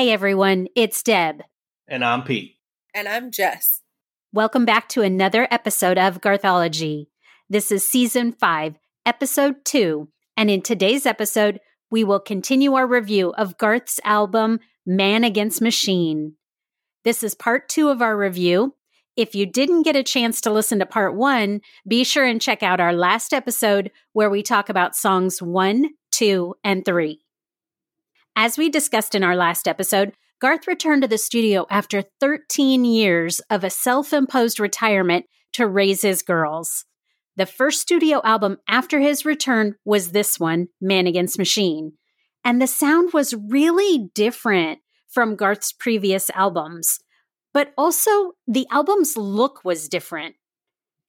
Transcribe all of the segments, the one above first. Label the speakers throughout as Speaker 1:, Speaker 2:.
Speaker 1: Hey everyone, it's Deb.
Speaker 2: And I'm Pete.
Speaker 3: and I'm Jess.
Speaker 1: Welcome back to another episode of Garthology. This is season 5, episode 2, and in today's episode, we will continue our review of Garth's album Man Against Machine. This is part 2 of our review. If you didn't get a chance to listen to part 1, be sure and check out our last episode where we talk about songs 1, 2, and 3. As we discussed in our last episode, Garth returned to the studio after 13 years of a self imposed retirement to raise his girls. The first studio album after his return was this one, Man Against Machine. And the sound was really different from Garth's previous albums. But also, the album's look was different.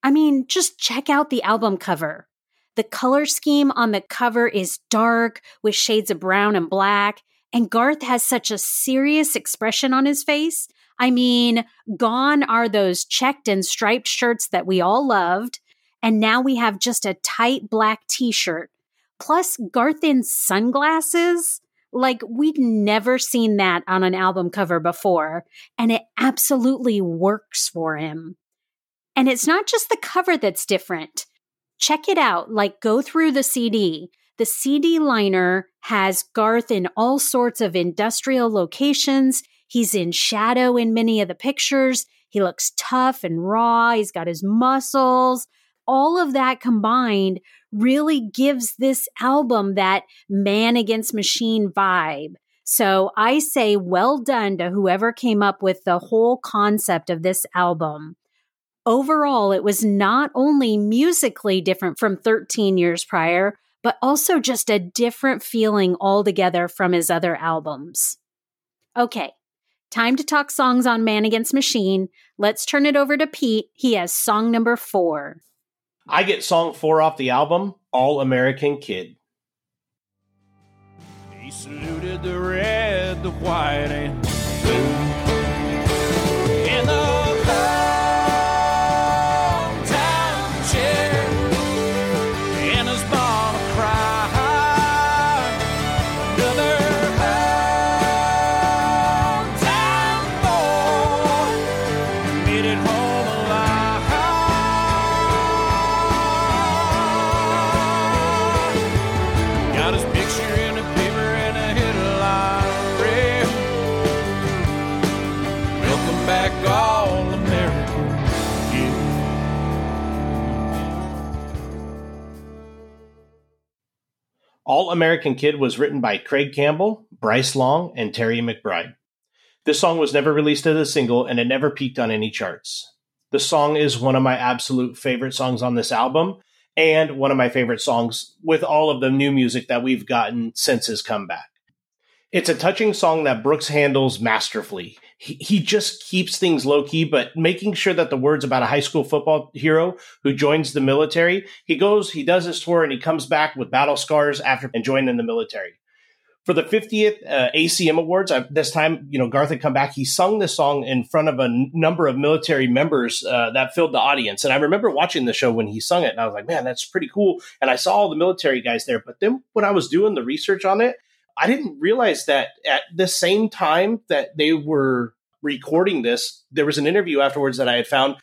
Speaker 1: I mean, just check out the album cover. The color scheme on the cover is dark with shades of brown and black, and Garth has such a serious expression on his face. I mean, gone are those checked and striped shirts that we all loved, and now we have just a tight black t shirt. Plus, Garth in sunglasses. Like, we'd never seen that on an album cover before, and it absolutely works for him. And it's not just the cover that's different check it out. Like, go through the CD. The CD liner has Garth in all sorts of industrial locations. He's in shadow in many of the pictures. He looks tough and raw. He's got his muscles. All of that combined really gives this album that man against machine vibe. So I say well done to whoever came up with the whole concept of this album overall, it was not only musically different from 13 years prior, but also just a different feeling altogether from his other albums. Okay, time to talk songs on Man Against Machine. Let's turn it over to Pete. He has song number four.
Speaker 2: I get song four off the album, All American Kid.
Speaker 4: He saluted the red, the white, and blue. American
Speaker 2: Kid was written by Craig Campbell, Bryce Long, and Terry McBride. This song was never released as a single and it never peaked on any charts. The song is one of my absolute favorite songs on this album and one of my favorite songs with all of the new music that we've gotten since his comeback. It's a touching song that Brooks handles masterfully. He, just keeps things low key, but making sure that the words about a high school football hero who joins the military, he goes, he does his tour, and he comes back with battle scars after and joining in the military. For the 50th uh, ACM Awards, uh, this time, you know, Garth had come back. He sung this song in front of a n- number of military members uh, that filled the audience. And I remember watching the show when he sung it, and I was like, man, that's pretty cool. And I saw all the military guys there. But then when I was doing the research on it, I didn't realize that at the same time that they were recording this, there was an interview afterwards that I had found.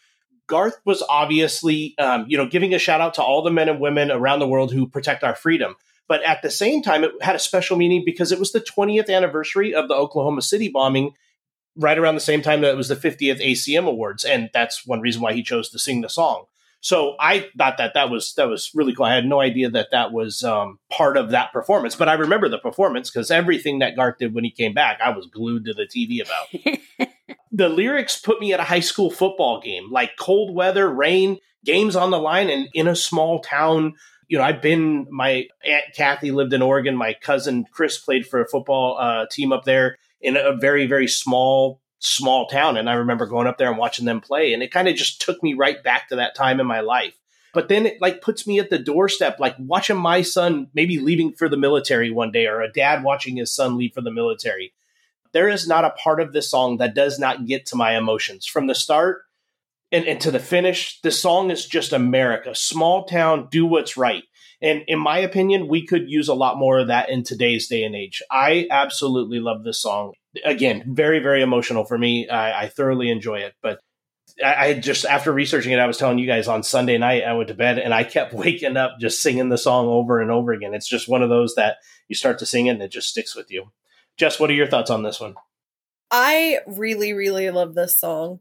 Speaker 2: Garth was obviously, um, you know, giving a shout out to all the men and women around the world who protect our freedom. But at the same time, it had a special meaning because it was the 20th anniversary of the Oklahoma City bombing, right around the same time that it was the 50th ACM Awards, and that's one reason why he chose to sing the song. So I thought that that was that was really cool. I had no idea that that was um, part of that performance, but I remember the performance because everything that Garth did when he came back, I was glued to the TV about. the lyrics put me at a high school football game, like cold weather, rain, games on the line, and in a small town you know, I've been, my Aunt Kathy lived in Oregon. My cousin Chris played for a football uh, team up there in a very, very small, small town. And I remember going up there and watching them play. And it kind of just took me right back to that time in my life. But then it like puts me at the doorstep, like watching my son maybe leaving for the military one day or a dad watching his son leave for the military. There is not a part of this song that does not get to my emotions from the start and, and to the finish. The song is just America, small town, do what's right. And in my opinion, we could use a lot more of that in today's day and age. I absolutely love this song. Again, very, very emotional for me. I, I thoroughly enjoy it. But I, just, after researching it, I was telling you guys on Sunday night, I went to bed and I kept waking up just singing the song over and over again. It's just one of those that you start to sing it and it just sticks with you. Jess, what are your thoughts on this one?
Speaker 3: I really, really love this song.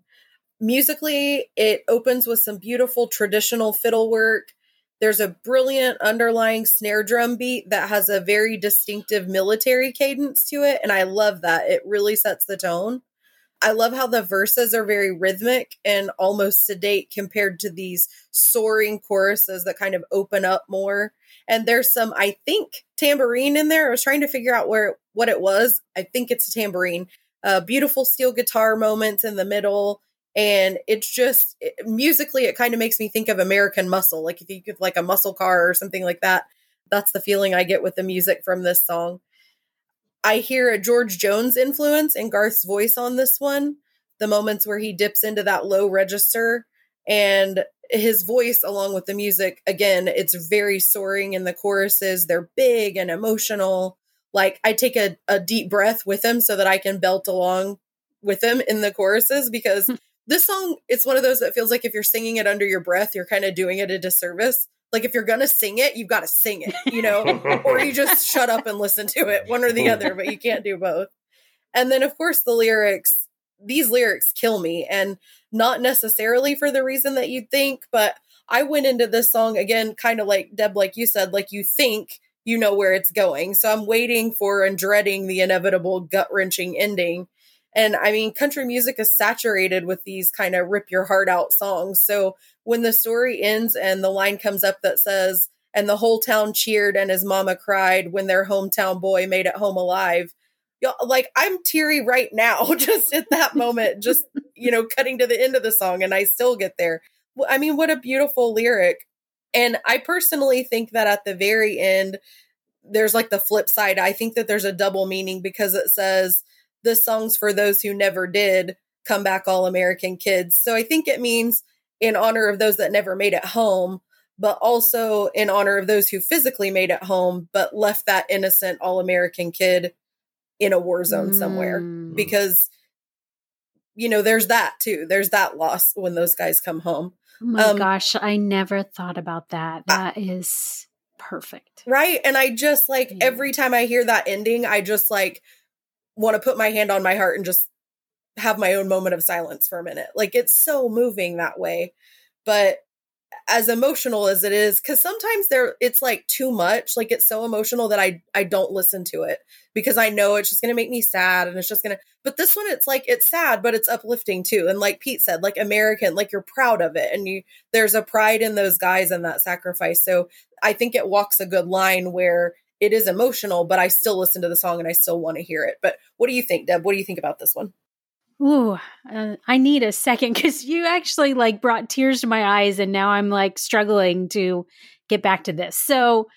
Speaker 3: Musically, it opens with some beautiful traditional fiddle work. There's a brilliant underlying snare drum beat that has a very distinctive military cadence to it. And I love that. It really sets the tone. I love how the verses are very rhythmic and almost sedate compared to these soaring choruses that kind of open up more. And there's some, I think, tambourine in there. I was trying to figure out where what it was. I think it's a tambourine. Uh, beautiful steel guitar moments in the middle and it's just it, musically it kind of makes me think of american muscle. Like if you could like a muscle car or something like that that's the feeling i get with the music from this song. I hear a george jones influence in garth's voice on this one the moments where he dips into that low register. And his voice along with the music again it's very soaring in the choruses. They're big and emotional. Like i take a, a deep breath with him so that i can belt along with him in the choruses because hmm. This song it's one of those that feels like if you're singing it under your breath you're kind of doing it a disservice. Like if you're gonna sing it you've got to sing it you know? Or you just shut up and listen to it one or the other but you can't do both. And then of course the lyrics these lyrics kill me and not necessarily for the reason that you'd think but i went into this song again kind of like deb like you said like you think you know where it's going. So i'm waiting for and dreading the inevitable gut-wrenching ending and I mean, country music is saturated with these kind of rip your heart out songs. So when the story ends and the line comes up that says, and the whole town cheered and his mama cried when their hometown boy made it home alive. Y'all, like I'm teary right now, just at that moment, just, you know, cutting to the end of the song and I still get there. I mean, what a beautiful lyric. And I personally think that at the very end, there's like the flip side. I think that there's a double meaning because it says, the songs for those who never did come back all American kids. So I think it means in honor of those that never made it home, but also in honor of those who physically made it home, but left that innocent all American kid in a war zone mm. somewhere. Because, you know, there's that too. There's that loss when those guys come home.
Speaker 1: Oh my um, gosh, I never thought about that. That is perfect.
Speaker 3: Right. And I just like yeah. every time I hear that ending, I just like want to put my hand on my heart and just have my own moment of silence for a minute. Like it's so moving that way. But as emotional as it is cuz sometimes there it's like too much like it's so emotional that I I don't listen to it because I know it's just going to make me sad and it's just going to but this one it's like it's sad but it's uplifting too and like Pete said like American like you're proud of it and you there's a pride in those guys and that sacrifice so I think it walks a good line where it is emotional, but I still listen to the song and I still want to hear it. But what do you think, Deb? What do you think about this one?
Speaker 1: Ooh, uh, I need a second because you actually like brought tears to my eyes, and now I'm like struggling to get back to this. So,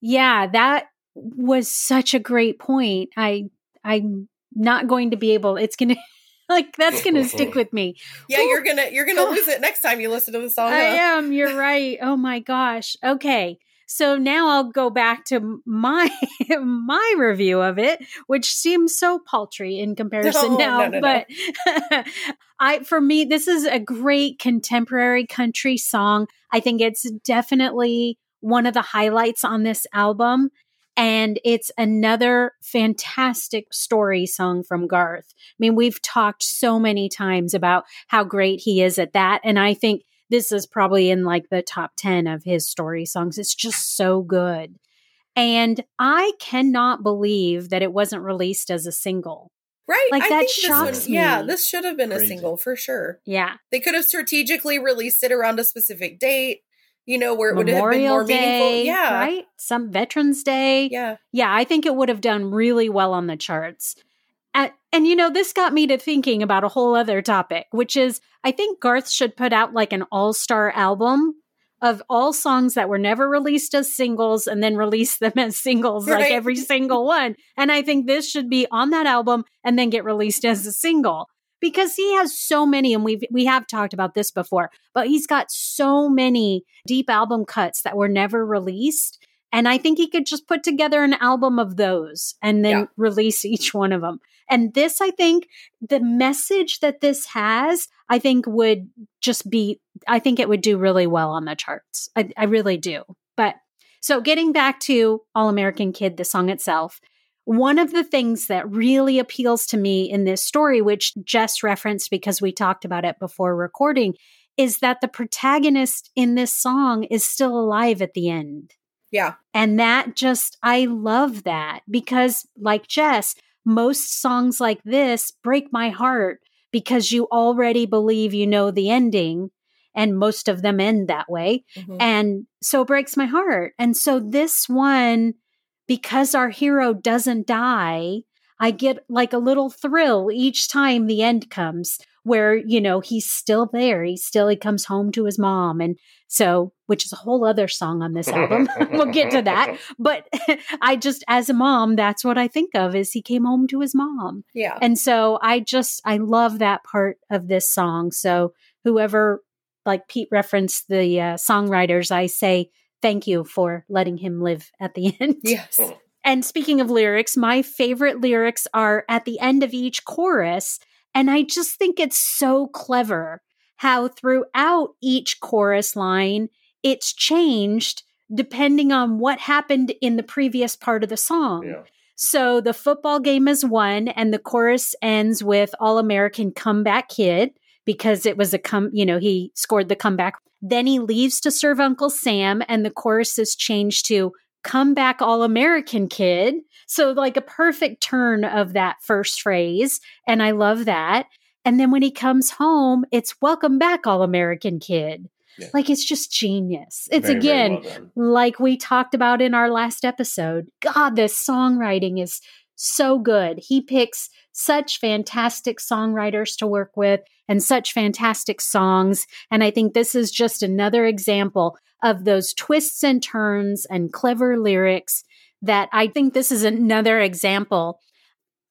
Speaker 1: yeah, that was such a great point. I I'm not going to be able. It's gonna like that's gonna stick with me.
Speaker 3: Yeah, Ooh. you're gonna you're gonna lose it next time you listen to the song.
Speaker 1: I am. You're right. Oh my gosh. Okay. So now I'll go back to my my review of it, which seems so paltry in comparison no, now. No, no, but I for me, this is a great contemporary country song. I think it's definitely one of the highlights on this album. And it's another fantastic story song from Garth. I mean, we've talked so many times about how great he is at that. And I think this is probably in like the top 10 of his story songs. It's just so good. And I cannot believe that it wasn't released as a single.
Speaker 3: Right.
Speaker 1: Like I that shocks
Speaker 3: one,
Speaker 1: me.
Speaker 3: Yeah, this should have been Crazy. a single for sure.
Speaker 1: Yeah.
Speaker 3: They could have strategically released it around a specific date. you know, where it would
Speaker 1: Memorial
Speaker 3: have been more
Speaker 1: Day,
Speaker 3: meaningful. Yeah.
Speaker 1: right? Some Veterans Day.
Speaker 3: Yeah.
Speaker 1: Yeah, I think it would have done really well on the charts. And, and you know, this got me to thinking about a whole other topic, which is I think Garth should put out like an all star album of all songs that were never released as singles and then release them as singles, like every single one. And I think this should be on that album and then get released as a single because he has so many and we've we have talked about this before but he's got so many deep album cuts that were never released and i think he could just put together an album of those and then
Speaker 3: Yeah.
Speaker 1: release each one of them and this i think the message that this has i think would just be i think it would do really well on the charts i, I really do but so getting back to all american kid the song itself one of the things that really appeals to me in this story, which Jess referenced because we talked about it before recording, is that the protagonist in this song is still alive at the end.
Speaker 3: Yeah.
Speaker 1: And that just, I love that because, like Jess, most songs like this break my heart because you already believe you know the ending, and most of them end that way.
Speaker 3: Mhm.
Speaker 1: And so it breaks my heart. And so this one, because our hero doesn't die, I get like a little thrill each time the end comes where, you know, he's still there. He still, he comes home to his mom. And so, which is a whole other song on this album. we'll get to that. But I just, as a mom, that's what I think of is he came home to his mom.
Speaker 3: Yeah.
Speaker 1: And so I just, I love that part of this song. So whoever, like Pete referenced the uh, songwriters, I say thank you for letting him live at the end.
Speaker 3: Yes.
Speaker 1: And speaking of lyrics, my favorite lyrics are at the end of each chorus. And I just think it's so clever how throughout each chorus line, it's changed depending on what happened in the previous part of the song.
Speaker 2: Yeah.
Speaker 1: So the football game is won, and the chorus ends with All American Comeback Kid because it was a come, you know, he scored the comeback. Then he leaves to serve Uncle Sam, and the chorus is changed to Comeback All American Kid. So, like a perfect turn of that first phrase. And I love that. And then when he comes home, it's Welcome Back All American Kid.
Speaker 2: Yeah.
Speaker 1: Like it's just genius. It's
Speaker 2: Very, very
Speaker 1: again,
Speaker 2: well
Speaker 1: like we talked about in our last episode. God, this songwriting is so good. He picks such fantastic songwriters to work with and such fantastic songs. And I think this is just another example of those twists and turns and clever lyrics that I think this is another example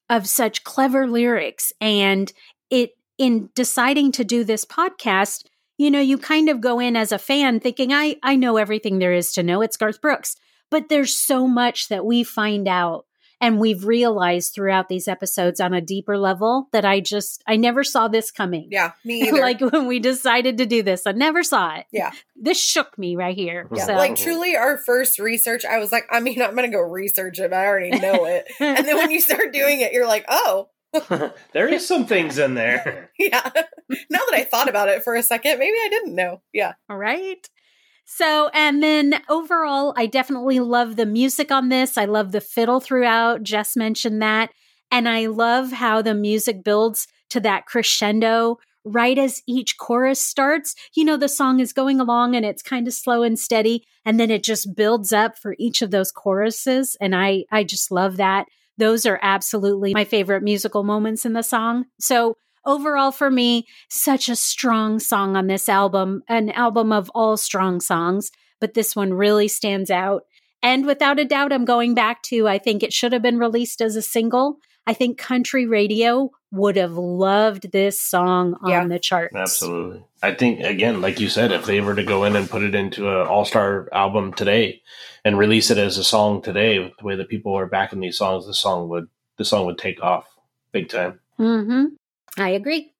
Speaker 1: of such clever lyrics. And it, in deciding to do this podcast, you know, you kind of go in as a fan thinking, I, I know everything there is to know. It's Garth Brooks. But there's so much that we find out and we've realized throughout these episodes on a deeper level that I just, I never saw this coming.
Speaker 3: Yeah. Me either.
Speaker 1: like when we decided to do this, I never saw it.
Speaker 3: Yeah.
Speaker 1: This shook me right here.
Speaker 3: yeah.
Speaker 1: So,
Speaker 3: Like truly our first research, I was like, I mean, I'm gonna go research it. I already know it. and then when you start doing it, you're like, oh,
Speaker 2: there is some things in there.
Speaker 3: yeah. now that I thought about it for a second, maybe I didn't know. Yeah.
Speaker 1: All right. So, and then overall, I definitely love the music on this. I love the fiddle throughout. Jess mentioned that. And I love how the music builds to that crescendo right as each chorus starts. You know, the song is going along and it's kind of slow and steady. And then it just builds up for each of those choruses. And I, I just love that. Those are absolutely my favorite musical moments in the song. So, overall for me, such a strong song on this album, an album of all strong songs, but this one really stands out. And without a doubt, I'm going back to I think it should have been released as a single. I think country radio would have loved this song on
Speaker 3: Yeah.
Speaker 1: the charts.
Speaker 2: Absolutely. I think again, like you said, if they were to go in and put it into an all-star album today and release it as a song today, the way that people are backing these songs, the song would the song would take off big time.
Speaker 1: hmm I agree.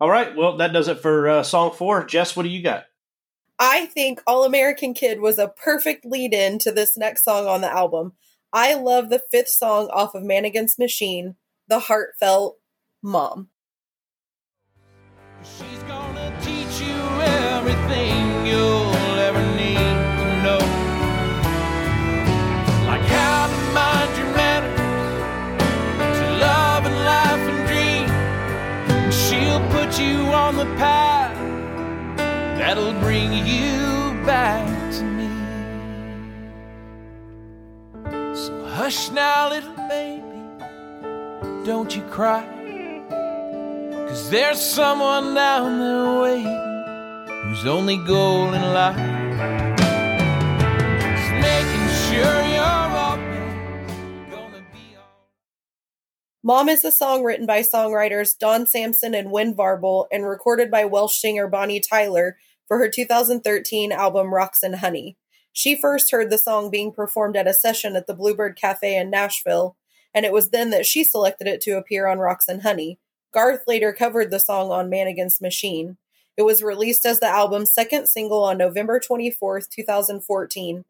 Speaker 2: All right, well that does it for uh, song four. Jess, what do you got?
Speaker 3: I think All American Kid was a perfect lead in to this next song on the album. I love the fifth song off of Man Against Machine, the heartfelt mom.
Speaker 4: She's gonna teach you everything you'll ever need to know. Like how to mind your manners, to love and life and dream. And she'll put you on the path that'll bring you back to me. So hush now, little baby, don't you cry. Cause there's someone down there waiting whose only goal in life is making sure you're.
Speaker 3: Mom is a song written by songwriters Don Sampson and Wynn Varble and recorded by Welsh singer Bonnie Tyler for her 2013 album Rocks and Honey. She first heard the song being performed at a session at the Bluebird Cafe in Nashville, and it was then that she selected it to appear on Rocks and Honey. Garth later covered the song on Man Against Machine. It was released as the album's second single on November 24th, 2014.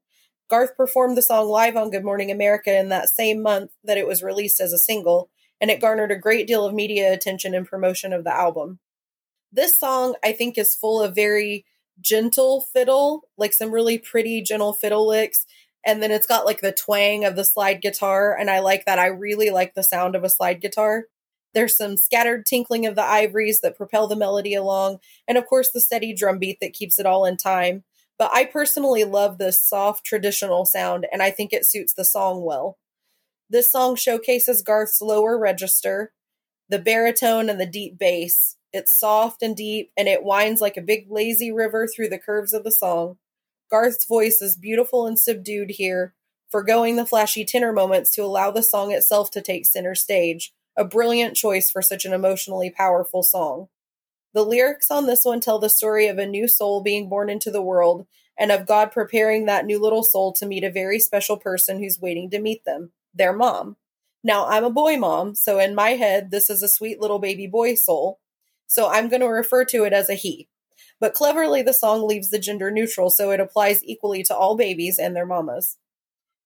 Speaker 3: Garth performed the song live on Good Morning America in that same month that it was released as a single, and it garnered a great deal of media attention and promotion of the album. This song, I think, is full of very gentle fiddle, like some really pretty, gentle fiddle licks. And then it's got like the twang of the slide guitar. And I like that. I really like the sound of a slide guitar. There's some scattered tinkling of the ivories that propel the melody along. And of course, the steady drum beat that keeps it all in time. But I personally love this soft, traditional sound, and I think it suits the song well. This song showcases Garth's lower register, the baritone, and the deep bass. It's soft and deep, and it winds like a big lazy river through the curves of the song. Garth's voice is beautiful and subdued here, foregoing the flashy tenor moments to allow the song itself to take center stage. A brilliant choice for such an emotionally powerful song. The lyrics on this one tell the story of a new soul being born into the world and of God preparing that new little soul to meet a very special person who's waiting to meet them, their mom. Now, I'm a boy mom, so in my head, this is a sweet little baby boy soul. So I'm going to refer to it as a he. But cleverly, the song leaves the gender neutral, so it applies equally to all babies and their mamas.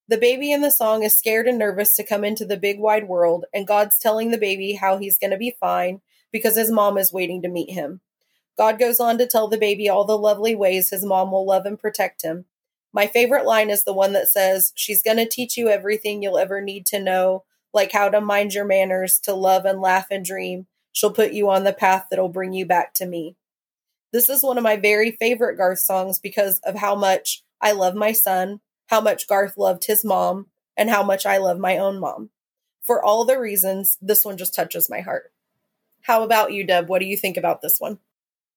Speaker 3: The baby in the song is scared and nervous to come into the big wide world, and God's telling the baby how he's going to be fine because his mom is waiting to meet him. God goes on to tell the baby all the lovely ways his mom will love and protect him. My favorite line is the one that says, She's going to teach you everything you'll ever need to know, like how to mind your manners, to love and laugh and dream. She'll put you on the path that'll bring you back to me. This is one of my very favorite Garth songs because of how much I love my son, how much Garth loved his mom, and how much I love my own mom. For all the reasons, this one just touches my heart. How about you, Deb? What do you think about this one?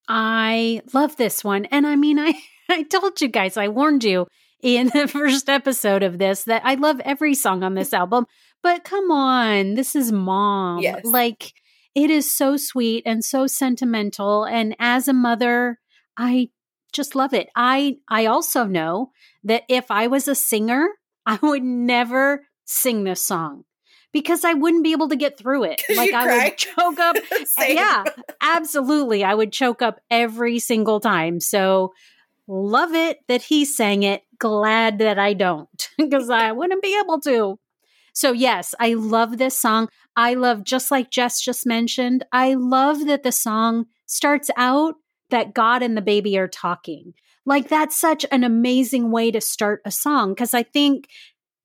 Speaker 1: I love this one. And I mean, I, I told you guys, I warned you in the first episode of this that I love every song on this album. But come on, this is mom.
Speaker 3: Yes.
Speaker 1: Like, it is so sweet and so sentimental. And as a mother, I just love it. I I also know that if I was a singer, I would never sing this song because I wouldn't be able to get through it. Like I
Speaker 3: cry?
Speaker 1: would choke up. Yeah, absolutely. I would choke up every single time. So love it that he sang it. Glad that I don't because I wouldn't be able to. So, yes, I love this song. I love, just like Jess just mentioned, I love that the song starts out that God and the baby are talking. Like, that's such an amazing way to start a song because I think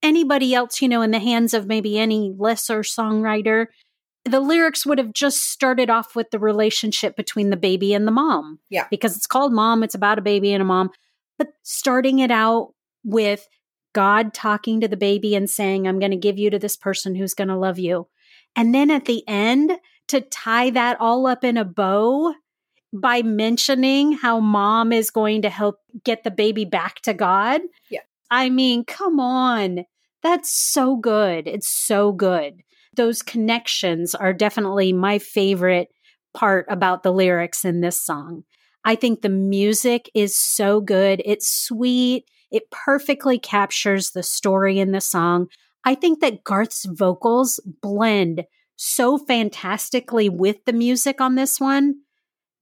Speaker 1: anybody else, you know, in the hands of maybe any lesser songwriter, the lyrics would have just started off with the relationship between the baby and the mom.
Speaker 3: Yeah.
Speaker 1: Because it's called Mom, it's about a baby and a mom. But starting it out with God talking to the baby and saying, I'm going to give you to this person who's going to love you. And then at the end, to tie that all up in a bow by mentioning how mom is going to help get the baby back to God.
Speaker 3: Yeah.
Speaker 1: I mean, come on. That's so good. It's so good. Those connections are definitely my favorite part about the lyrics in this song. I think the music is so good. It's sweet. It perfectly captures the story in the song. I think that Garth's vocals blend so fantastically with the music on this one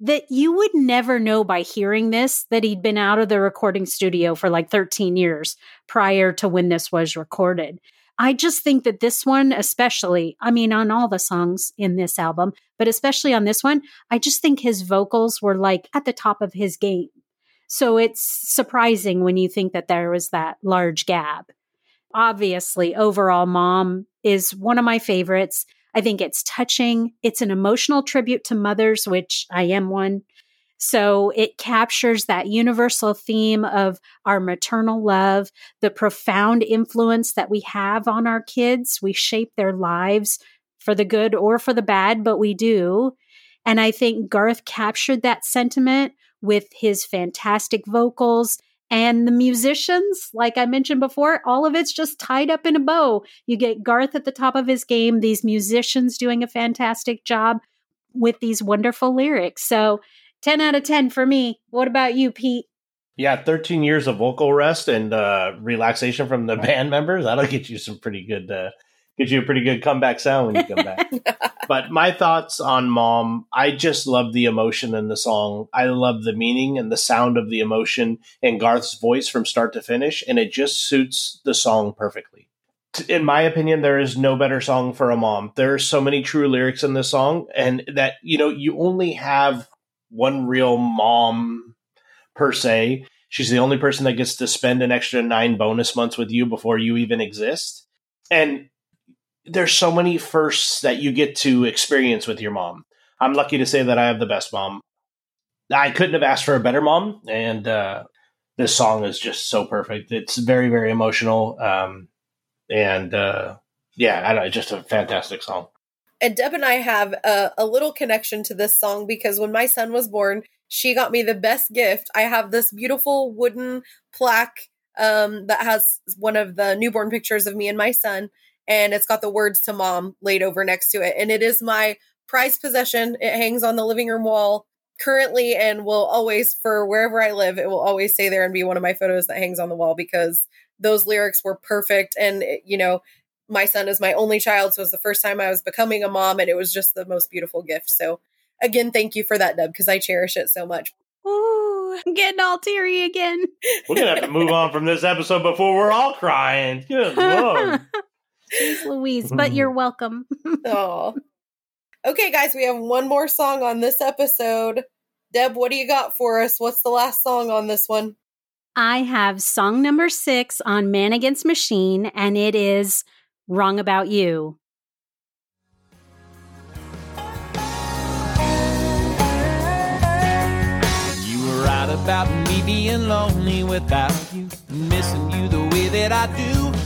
Speaker 1: that you would never know by hearing this that he'd been out of the recording studio for like 13 years prior to when this was recorded. I just think that this one, especially, I mean, on all the songs in this album, but especially on this one, I just think his vocals were like at the top of his game. So it's surprising when you think that there was that large gap. Obviously, overall, Mom is one of my favorites. I think it's touching. It's an emotional tribute to mothers, which I am one. So it captures that universal theme of our maternal love, the profound influence that we have on our kids. We shape their lives for the good or for the bad, but we do. And I think Garth captured that sentiment with his fantastic vocals and the musicians, like I mentioned before, all of it's just tied up in a bow. You get Garth at the top of his game, these musicians doing a fantastic job with these wonderful lyrics. So 10 out of 10 for me. What about you, Pete?
Speaker 2: Yeah, 13 years of vocal rest and uh, relaxation from the band members. That'll get you some pretty good, uh, get you a pretty good comeback sound when you come back. but my thoughts on Mom, I just love the emotion in the song. I love the meaning and the sound of the emotion and Garth's voice from start to finish, and it just suits the song perfectly. In my opinion, there is no better song for a mom. There are so many true lyrics in this song, and that, you know, you only have one real mom per se. She's the only person that gets to spend an extra nine bonus months with you before you even exist. And there's so many firsts that you get to experience with your mom. I'm lucky to say that I have the best mom. I couldn't have asked for a better mom, and uh, this song is just so perfect. It's very, very emotional, um, and uh, yeah, I know, just a fantastic song.
Speaker 3: And Deb and I have a, a little connection to this song because when my son was born, she got me the best gift. I have this beautiful wooden plaque um, that has one of the newborn pictures of me and my son, and it's got the words to mom laid over next to it. And it is my prized possession. It hangs on the living room wall currently and will always, for wherever I live, it will always stay there and be one of my photos that hangs on the wall because those lyrics were perfect. And, you know, my son is my only child. So it was the first time I was becoming a mom, and it was just the most beautiful gift. So, again, thank you for that, Deb, because I cherish it so much.
Speaker 1: Ooh, I'm getting all teary again.
Speaker 2: We're going to have to move on from this episode before we're all crying. Good Lord.
Speaker 1: Jeez Louise, but you're welcome.
Speaker 3: oh. Okay, guys, we have one more song on this episode. Deb, what do you got for us? What's the last song on this one?
Speaker 1: I have song number six on Man Against Machine, and it is Wrong About You.
Speaker 4: You were right about me being lonely without you, missing you the way that I do.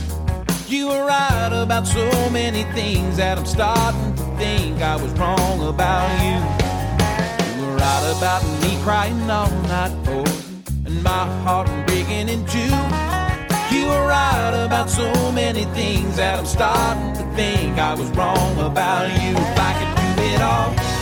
Speaker 4: You were right about so many things that I'm starting to think I was wrong about you. You were right about me crying all night for and my heart breaking in two. You were right about so many things that I'm starting to think I was wrong about you. If I could do it all.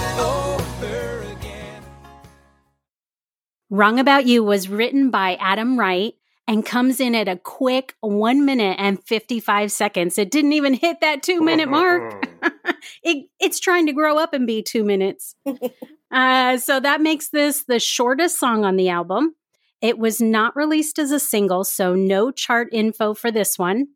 Speaker 1: Wrong About You was written by Adam Wright and comes in at a quick one minute and 55 seconds. It didn't even hit that two minute mark. it, it's trying to grow up and be two minutes. uh, so that makes this the shortest song on the album. It was not released as a single, so no chart info for this one.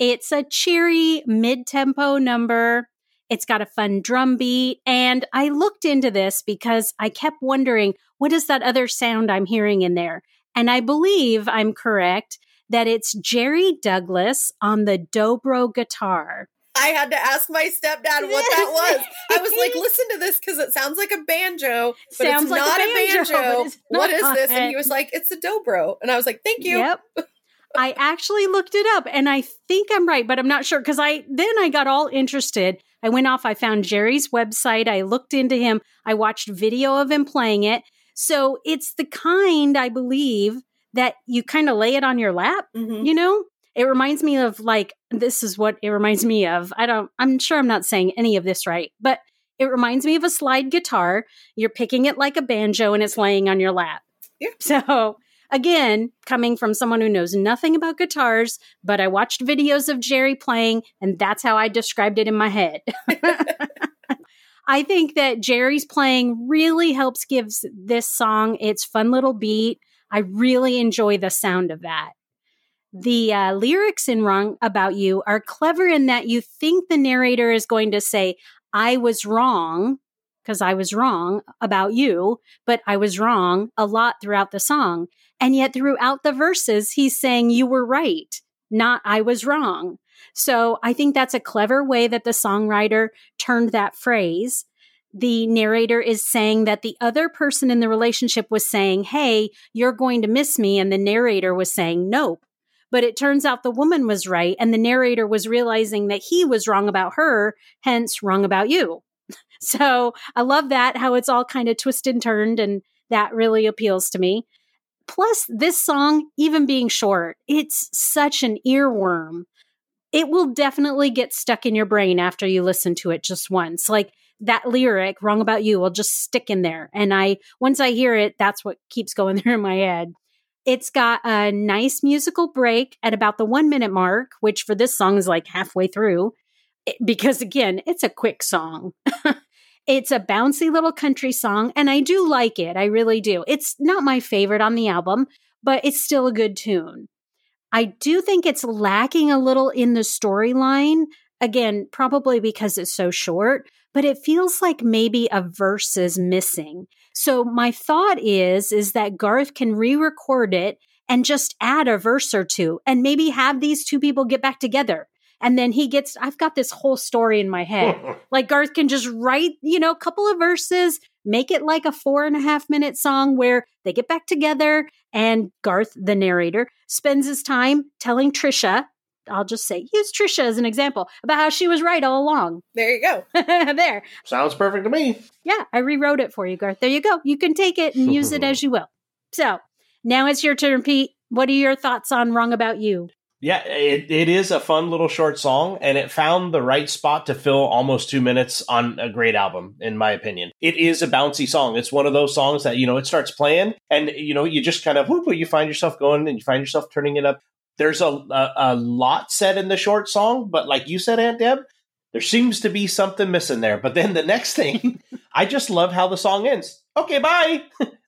Speaker 1: It's a cheery mid tempo number. It's got a fun drum beat. And I looked into this because I kept wondering what is that other sound I'm hearing in there? And I believe I'm correct that it's Jerry Douglas on the dobro guitar.
Speaker 3: I had to ask my stepdad what that was. I was like, listen to this because it sounds like a banjo, but
Speaker 1: Sounds
Speaker 3: it's
Speaker 1: like
Speaker 3: not a
Speaker 1: banjo,
Speaker 3: banjo. What is this? And he was like, it's a dobro. And I was like, thank you.
Speaker 1: Yep. I actually looked it up and I think I'm right, but I'm not sure because I then I got all interested. I went off, I found Jerry's website, I looked into him, I watched video of him playing it. So it's the kind, I believe, that you kind of lay it on your lap,
Speaker 3: Mhm.
Speaker 1: you know? It reminds me of like this is what it reminds me of. I don't I'm sure I'm not saying any of this right, but it reminds me of a slide guitar. You're picking it like a banjo and it's laying on your lap.
Speaker 3: Yeah.
Speaker 1: So again, coming from someone who knows nothing about guitars, but I watched videos of Jerry playing, and that's how I described it in my head. I think that Jerry's playing really helps gives this song its fun little beat. I really enjoy the sound of that. The uh, lyrics in Wrong About You are clever in that you think the narrator is going to say, I was wrong, because I was wrong about you, but I was wrong a lot throughout the song. And yet, throughout the verses, he's saying, You were right, not I was wrong. So I think that's a clever way that the songwriter turned that phrase. the narrator is saying that the other person in the relationship was saying, Hey, you're going to miss me. And the narrator was saying, Nope. But it turns out the woman was right. And the narrator was realizing that he was wrong about her, hence wrong about you. So I love that, how it's all kind of twisted and turned. And that really appeals to me. Plus, this song, even being short, it's such an earworm. It will definitely get stuck in your brain after you listen to it just once. Like that lyric, wrong about you, will just stick in there. And I, once I hear it, that's what keeps going through my head. It's got a nice musical break at about the one minute mark, which for this song is like halfway through, because again, it's a quick song. it's a bouncy little country song, and I do like it. I really do. It's not my favorite on the album, but it's still a good tune. I do think it's lacking a little in the storyline. Again, probably because it's so short, but it feels like maybe a verse is missing. So my thought is is that Garth can re-record it and just add a verse or two and maybe have these two people get back together. And then he gets, I've got this whole story in my head. like Garth can just write, you know, a couple of verses, make it like a four and a half minute song where they get back together and Garth, the narrator, spends his time telling Trisha, I'll just say, use Trisha as an example about how she was right all along.
Speaker 3: There you go.
Speaker 1: there.
Speaker 2: Sounds perfect to me.
Speaker 1: Yeah, I rewrote it for you, Garth. There you go. You can take it and use it as you will. So now it's your turn, Pete. What are your thoughts on Wrong About You?
Speaker 2: Yeah, it, it is a fun little short song, and it found the right spot to fill almost two minutes on a great album, in my opinion. It is a bouncy song. It's one of those songs that, you know, it starts playing, and, you know, you just kind of, whoop, you find yourself going and you find yourself turning it up. There's a, a, a lot said in the short song, but like you said, Aunt Deb, there seems to be something missing there. But then the next thing, I just love how the song ends. Okay, bye.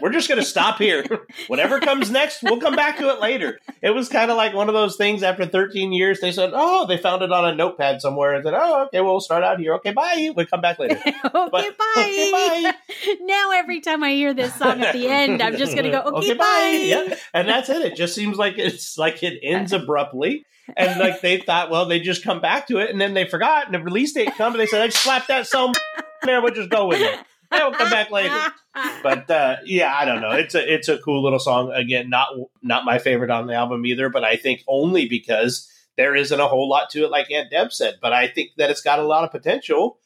Speaker 2: We're just going to stop here. Whatever comes next, we'll come back to it later. It was kind of like one of those things after 13 years, they said, Oh, they found it on a notepad somewhere and said, Oh, okay, well, we'll start out here. Okay, bye. We'll come back later.
Speaker 1: okay, but, bye. okay, bye. now, every time I hear this song at the end, I'm just going to go, Okay, okay bye. bye.
Speaker 2: Yeah. And that's it. It just seems like it's like it ends uh-huh. abruptly. And like they thought, well, they just come back to it. And then they forgot. And the release date come and they said, I just slapped that song there. We'll just go with it. I'll come back later. But uh, yeah, I don't know. It's a it's a cool little song. Again, not not my favorite on the album either, but I think only because there isn't a whole lot to it, like Aunt Deb said. But I think that it's got a lot of potential.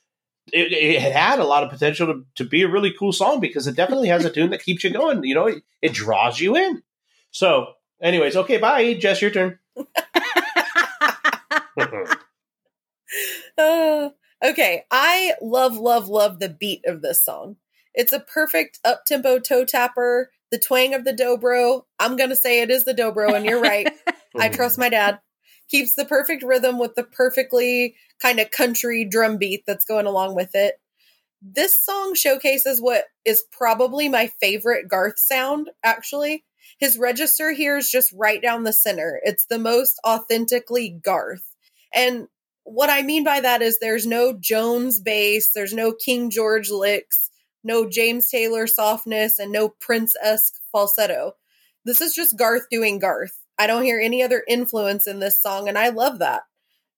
Speaker 2: It, it had a lot of potential to, to be a really cool song because it definitely has a tune that keeps you going. You know, it, it draws you in. So, anyways, okay, bye. Jess, your turn.
Speaker 3: uh, Okay, I love, love, love the beat of this song. It's a perfect up tempo toe tapper, the twang of the dobro. I'm going to say it is the dobro, and you're right. I trust my dad. Keeps the perfect rhythm with the perfectly kind of country drum beat that's going along with it. This song showcases what is probably my favorite Garth sound, actually. His register here is just right down the center. It's the most authentically Garth. And what I mean by that is there's no Jones bass, there's no King George licks, no James Taylor softness, and no Prince esque falsetto. This is just Garth doing Garth. I don't hear any other influence in this song, and I love that.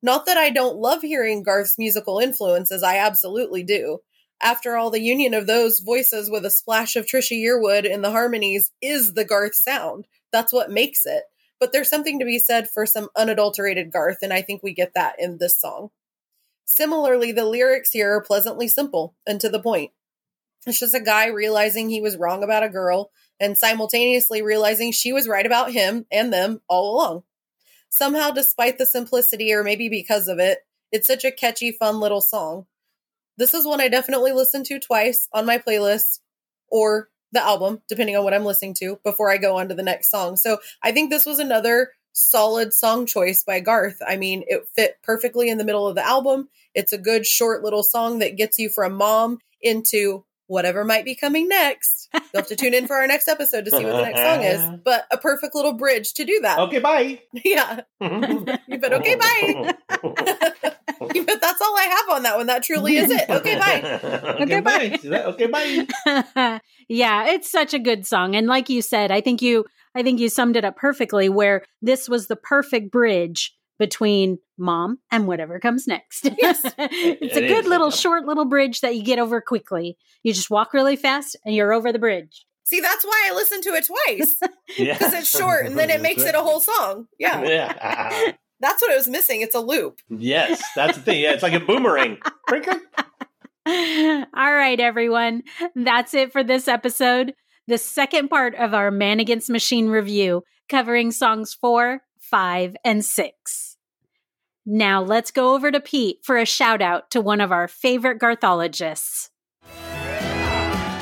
Speaker 3: Not that I don't love hearing Garth's musical influences, I absolutely do. After all, the union of those voices with a splash of Trisha Yearwood in the harmonies is the Garth sound. That's what makes it but there's something to be said for some unadulterated Garth, and I think we get that in this song. Similarly, the lyrics here are pleasantly simple and to the point. It's just a guy realizing he was wrong about a girl and simultaneously realizing she was right about him and them all along. Somehow, despite the simplicity, or maybe because of it, it's such a catchy, fun little song. This is one I definitely listened to twice on my playlist or the album, depending on what I'm listening to, before I go on to the next song. So I think this was another solid song choice by Garth. I mean, it fit perfectly in the middle of the album. It's a good short little song that gets you from mom into whatever might be coming next. You'll have to tune in for our next episode to see what the next song is. But a perfect little bridge to do that.
Speaker 2: Okay, bye.
Speaker 3: Yeah. you bet okay, bye. you bet that's all I have on that one. That truly is it. Okay, bye.
Speaker 2: okay, okay bye. bye. Okay, bye.
Speaker 1: yeah, it's such a good song. And like you said, I think you I think you summed it up perfectly where this was the perfect bridge between mom and whatever comes next.
Speaker 3: Yes.
Speaker 1: it's
Speaker 2: It
Speaker 1: a good
Speaker 2: is.
Speaker 1: little short little bridge that you get over quickly. You just walk really fast and you're over the bridge.
Speaker 3: See, that's why I listened to it twice
Speaker 2: Yeah.
Speaker 3: because it's short and then it makes it a whole song. Yeah,
Speaker 2: Yeah.
Speaker 3: That's what it was missing. It's a loop.
Speaker 2: yes, that's the thing. Yeah, it's like a boomerang.
Speaker 1: All right, everyone. That's it for this episode. The second part of our Man Against Machine review covering songs four, five, and six. Now let's go over to Pete for a shout out to one of our favorite Garthologists.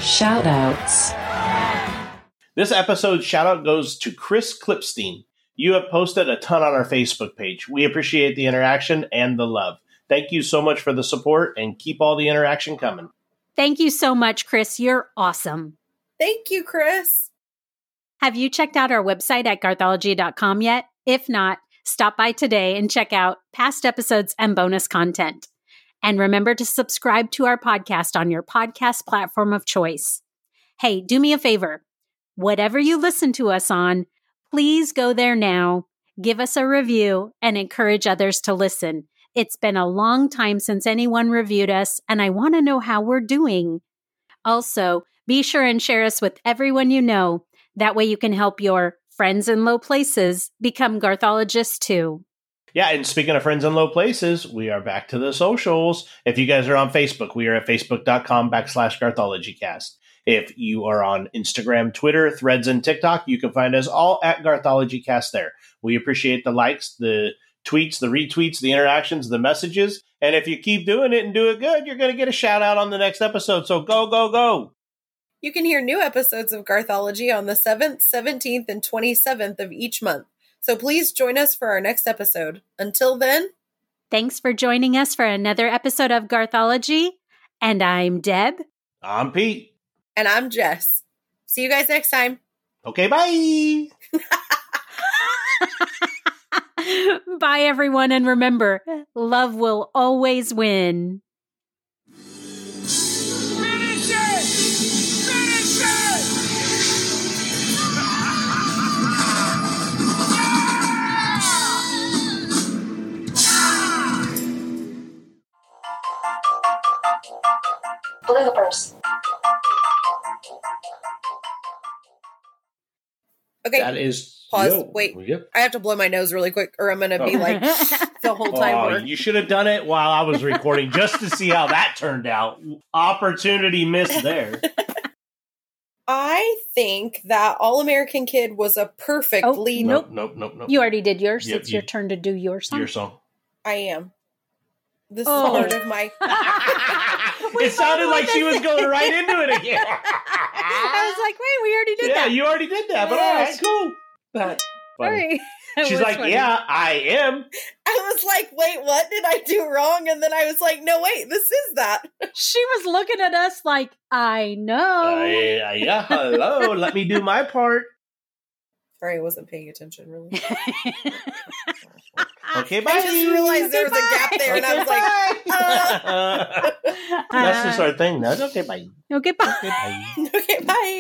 Speaker 5: Shout outs.
Speaker 2: This episode's shout out goes to Chris Klipstein. You have posted a ton on our Facebook page. We appreciate the interaction and the love. Thank you so much for the support and keep all the interaction coming.
Speaker 1: Thank you so much, Chris. You're awesome.
Speaker 3: Thank you, Chris.
Speaker 1: Have you checked out our website at garthology.com yet? If not, stop by today and check out past episodes and bonus content. And remember to subscribe to our podcast on your podcast platform of choice. Hey, do me a favor. Whatever you listen to us on, please go there now, give us a review, and encourage others to listen. It's been a long time since anyone reviewed us, and I want to know how we're doing. Also, be sure and share us with everyone you know. That way you can help your friends in low places become Garthologists too.
Speaker 2: Yeah, and speaking of friends in low places, we are back to the socials. If you guys are on Facebook, we are at facebook.com backslash garthologycast. If you are on Instagram, Twitter, Threads, and TikTok, you can find us all at GarthologyCast there. We appreciate the likes, the tweets, the retweets, the interactions, the messages. And if you keep doing it and do it good, you're going to get a shout out on the next episode. So go, go, go.
Speaker 3: You can hear new episodes of Garthology on the 7th, 17th, and 27th of each month. So please join us for our next episode. Until then,
Speaker 1: Thanks for joining us for another episode of Garthology. And I'm Deb.
Speaker 2: I'm Pete.
Speaker 3: And I'm Jess. See you guys next time.
Speaker 2: Okay, bye.
Speaker 1: Bye, everyone. And remember, love will always win.
Speaker 4: Finish it! Finish it!
Speaker 5: Bloopers.
Speaker 3: Okay,
Speaker 2: That is.
Speaker 3: Pause.
Speaker 2: Yo.
Speaker 3: Wait.
Speaker 2: Yep.
Speaker 3: I have to blow my nose really quick, or I'm going to be oh. like the whole time.
Speaker 2: Oh, you should have done it while I was recording just to see how that turned out. Opportunity missed there.
Speaker 3: I think that All American Kid was a perfect
Speaker 1: Oh,
Speaker 3: lead.
Speaker 1: Nope.
Speaker 2: Nope, nope, nope.
Speaker 1: you already did yours.
Speaker 2: Yep,
Speaker 1: it's your turn to do your song.
Speaker 2: Your song.
Speaker 3: I am. This
Speaker 1: Oh.
Speaker 3: is part of my.
Speaker 2: It sounded like she was going right into it again.
Speaker 1: I was like, wait, we already did
Speaker 2: yeah,
Speaker 1: that.
Speaker 2: Yeah, you already did that, but
Speaker 3: Yes.
Speaker 2: all right, cool. That-
Speaker 1: All
Speaker 2: funny.
Speaker 1: right.
Speaker 2: She's like,
Speaker 1: funny.
Speaker 2: yeah, I am.
Speaker 3: I was like, wait, what did I do wrong? And then I was like, no, wait, this is that.
Speaker 1: She was looking at us like, I know.
Speaker 2: Uh, yeah, hello. Let me do my part.
Speaker 3: Sorry, I wasn't paying attention really.
Speaker 2: Okay, bye.
Speaker 3: I just realized there was a gap there, and I was like, uh.
Speaker 2: like, that's just uh, our thing. That's okay, bye.
Speaker 1: okay, bye.
Speaker 2: Okay, bye.
Speaker 3: okay, bye.